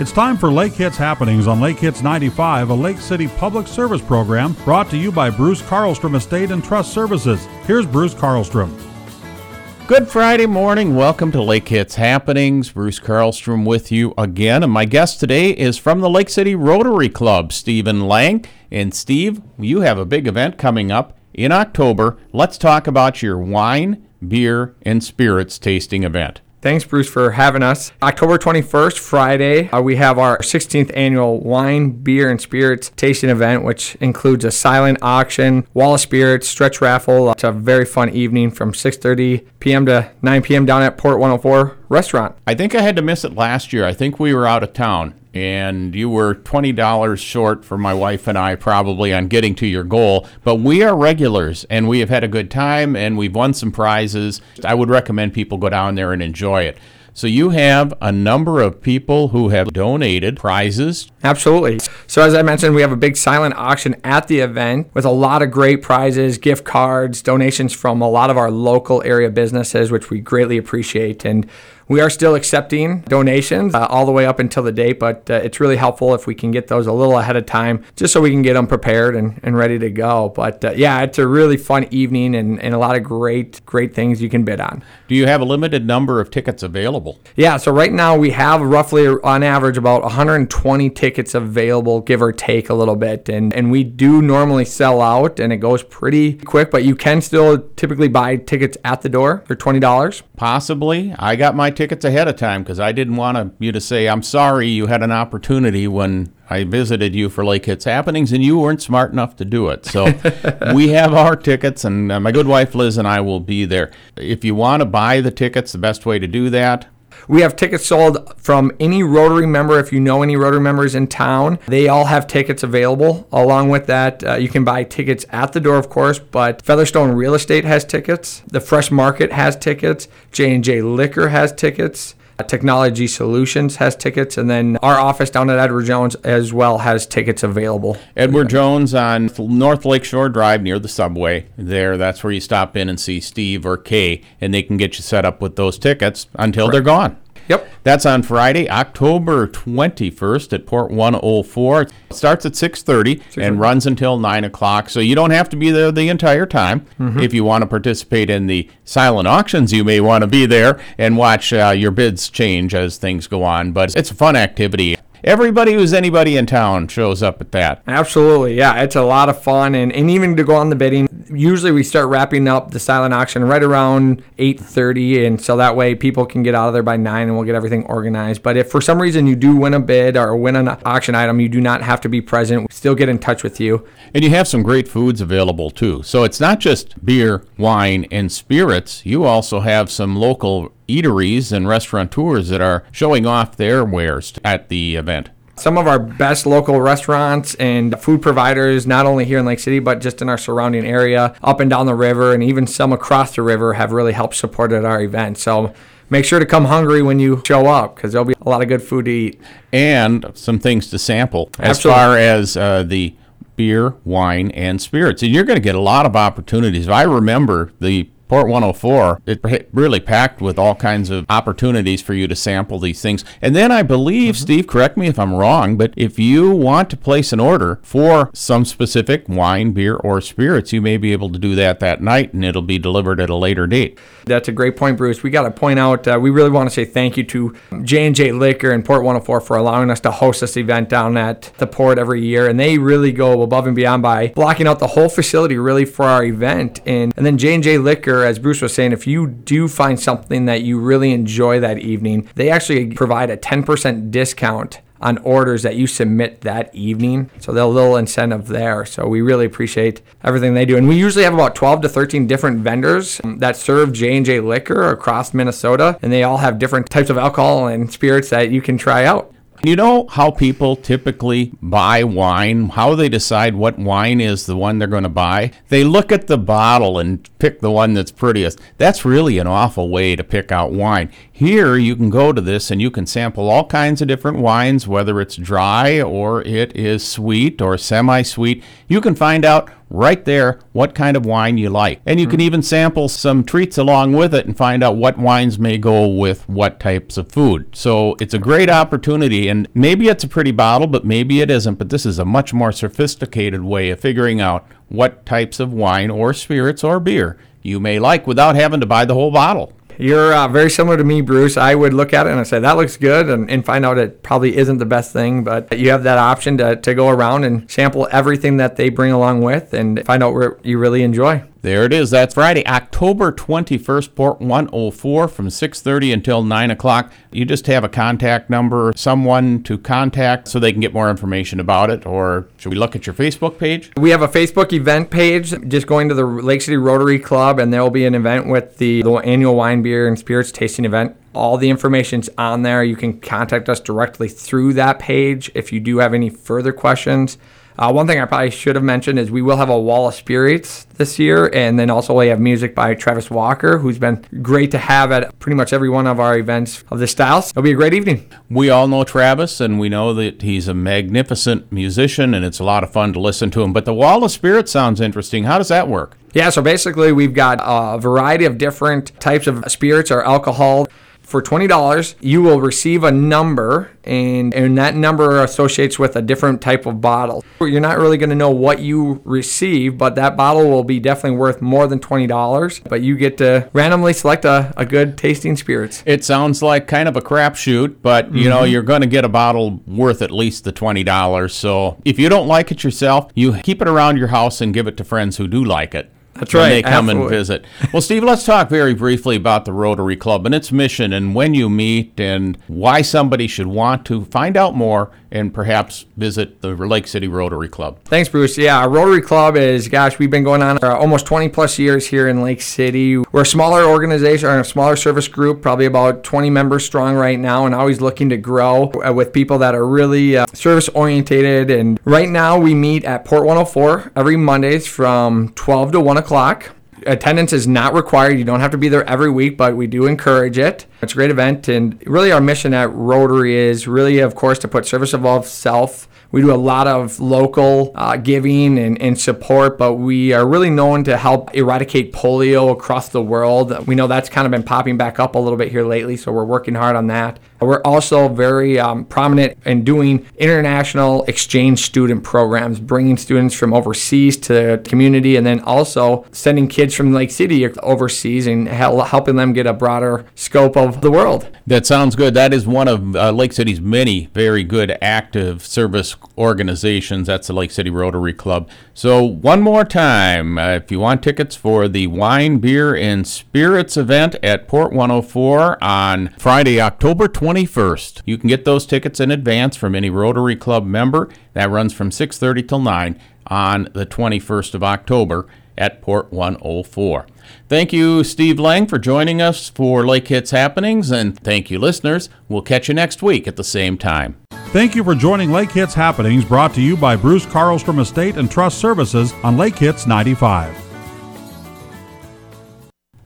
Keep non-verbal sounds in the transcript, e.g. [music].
It's time for Lake Hits Happenings on Lake Hits 95, a Lake City public service program brought to you by Bruce Carlstrom Estate and Trust Services. Here's Bruce Carlstrom. Good Friday morning. Welcome to Lake Hits Happenings. Bruce Carlstrom with you again. And my guest today is from the Lake City Rotary Club, Stephen Lang. And Steve, you have a big event coming up in October. Let's talk about your wine, beer, and spirits tasting event. Thanks, Bruce, for having us. October 21st, Friday, uh, we have our 16th annual wine, beer, and spirits tasting event, which includes a silent auction, wall of spirits, stretch raffle. It's a very fun evening from 6:30 p.m. to 9 p.m. down at Port 104 Restaurant. I think I had to miss it last year. I think we were out of town and you were $20 short for my wife and I probably on getting to your goal. But we are regulars and we have had a good time and we've won some prizes. I would recommend people go down there and enjoy it. So you have a number of people who have donated prizes. Absolutely. So as I mentioned, we have a big silent auction at the event with a lot of great prizes, gift cards, donations from a lot of our local area businesses, which we greatly appreciate. And we are still accepting donations uh, all the way up until the date, but uh, it's really helpful if we can get those a little ahead of time just so we can get them prepared and, and ready to go. But uh, yeah, it's a really fun evening and, and a lot of great, great things you can bid on. Do you have a limited number of tickets available? Yeah, so right now we have roughly on average about 120 tickets available, give or take a little bit. And, and we do normally sell out and it goes pretty quick, but you can still typically buy tickets at the door for $20. Possibly. I got my tickets ahead of time because I didn't want you to say, I'm sorry you had an opportunity when I visited you for Lake Hits Happenings and you weren't smart enough to do it. So [laughs] we have our tickets, and uh, my good wife Liz and I will be there. If you want to buy the tickets, the best way to do that, we have tickets sold from any Rotary member. If you know any Rotary members in town, they all have tickets available. Along with that, uh, you can buy tickets at the door, of course. But Featherstone Real Estate has tickets. The Fresh Market has tickets. J and J Liquor has tickets. Technology Solutions has tickets, and then our office down at Edward Jones as well has tickets available. Edward Jones on North Lakeshore Drive near the subway. There, that's where you stop in and see Steve or Kay, and they can get you set up with those tickets until Correct. they're gone. Yep. That's on Friday, October 21st at Port 104. It starts at 6.30 and runs until 9 o'clock, so you don't have to be there the entire time. Mm-hmm. If you want to participate in the silent auctions, you may want to be there and watch uh, your bids change as things go on. But it's a fun activity everybody who's anybody in town shows up at that. Absolutely, yeah, it's a lot of fun, and, and even to go on the bidding. Usually, we start wrapping up the silent auction right around eight thirty, and so that way people can get out of there by nine, and we'll get everything organized. But if for some reason you do win a bid or win an auction item, you do not have to be present. We still get in touch with you, and you have some great foods available too. So it's not just beer, wine, and spirits. You also have some local eateries and restaurateurs that are showing off their wares at the event. Some of our best local restaurants and food providers, not only here in Lake City, but just in our surrounding area, up and down the river, and even some across the river, have really helped support at our event. So make sure to come hungry when you show up because there'll be a lot of good food to eat. And some things to sample Absolutely. as far as uh, the beer, wine, and spirits. And you're going to get a lot of opportunities. I remember the Port 104, it really packed with all kinds of opportunities for you to sample these things. And then I believe, mm-hmm. Steve, correct me if I'm wrong, but if you want to place an order for some specific wine, beer, or spirits, you may be able to do that that night and it'll be delivered at a later date. That's a great point, Bruce. We got to point out, uh, we really want to say thank you to J&J Liquor and Port 104 for allowing us to host this event down at the port every year. And they really go above and beyond by blocking out the whole facility really for our event. And, and then J&J Liquor as Bruce was saying, if you do find something that you really enjoy that evening, they actually provide a 10% discount on orders that you submit that evening. So they'll little incentive there. So we really appreciate everything they do. And we usually have about 12 to 13 different vendors um, that serve J&J liquor across Minnesota and they all have different types of alcohol and spirits that you can try out. You know how people typically buy wine, how they decide what wine is the one they're going to buy? They look at the bottle and pick the one that's prettiest. That's really an awful way to pick out wine. Here, you can go to this and you can sample all kinds of different wines, whether it's dry or it is sweet or semi sweet. You can find out right there what kind of wine you like. And you can mm-hmm. even sample some treats along with it and find out what wines may go with what types of food. So it's a great opportunity. And maybe it's a pretty bottle, but maybe it isn't. But this is a much more sophisticated way of figuring out what types of wine or spirits or beer you may like without having to buy the whole bottle. You're uh, very similar to me, Bruce. I would look at it and I say, that looks good, and, and find out it probably isn't the best thing, but you have that option to, to go around and sample everything that they bring along with and find out what you really enjoy. There it is. That's Friday, October 21st, Port 104 from 6:30 until 9 o'clock. You just have a contact number, someone to contact so they can get more information about it. Or should we look at your Facebook page? We have a Facebook event page. Just going to the Lake City Rotary Club, and there will be an event with the, the annual wine, beer, and spirits tasting event. All the information's on there. You can contact us directly through that page if you do have any further questions. Uh, one thing I probably should have mentioned is we will have a wall of spirits this year, and then also we have music by Travis Walker, who's been great to have at pretty much every one of our events of this style. So it'll be a great evening. We all know Travis, and we know that he's a magnificent musician, and it's a lot of fun to listen to him. But the wall of spirits sounds interesting. How does that work? Yeah, so basically we've got a variety of different types of spirits or alcohol for $20 you will receive a number and and that number associates with a different type of bottle you're not really going to know what you receive but that bottle will be definitely worth more than $20 but you get to randomly select a, a good tasting spirits It sounds like kind of a crapshoot, but you know mm-hmm. you're going to get a bottle worth at least the twenty dollars. So if you don't like it yourself, you keep it around your house and give it to friends who do like it. That's when right, They come and visit. Well, Steve, let's talk very briefly about the Rotary Club and its mission, and when you meet, and why somebody should want to find out more and perhaps visit the Lake City Rotary Club. Thanks, Bruce. Yeah, our Rotary Club is, gosh, we've been going on for almost 20 plus years here in Lake City. We're a smaller organization, or a smaller service group, probably about 20 members strong right now, and always looking to grow uh, with people that are really uh, service orientated. And right now, we meet at Port 104 every Mondays from 12 to 1 o'clock. Attendance is not required. You don't have to be there every week, but we do encourage it. It's a great event, and really our mission at Rotary is really, of course, to put service above self. We do a lot of local uh, giving and, and support, but we are really known to help eradicate polio across the world. We know that's kind of been popping back up a little bit here lately, so we're working hard on that. We're also very um, prominent in doing international exchange student programs, bringing students from overseas to the community, and then also sending kids from Lake City overseas and hel- helping them get a broader scope of the world. That sounds good. That is one of uh, Lake City's many very good active service organizations. That's the Lake City Rotary Club. So, one more time, uh, if you want tickets for the Wine, Beer, and Spirits event at Port 104 on Friday, October 21st, you can get those tickets in advance from any Rotary Club member. That runs from 6:30 till 9 on the 21st of October at Port 104. Thank you, Steve Lang, for joining us for Lake Hits Happenings, and thank you, listeners. We'll catch you next week at the same time. Thank you for joining Lake Hits Happenings brought to you by Bruce Carlstrom Estate and Trust Services on Lake Hits 95.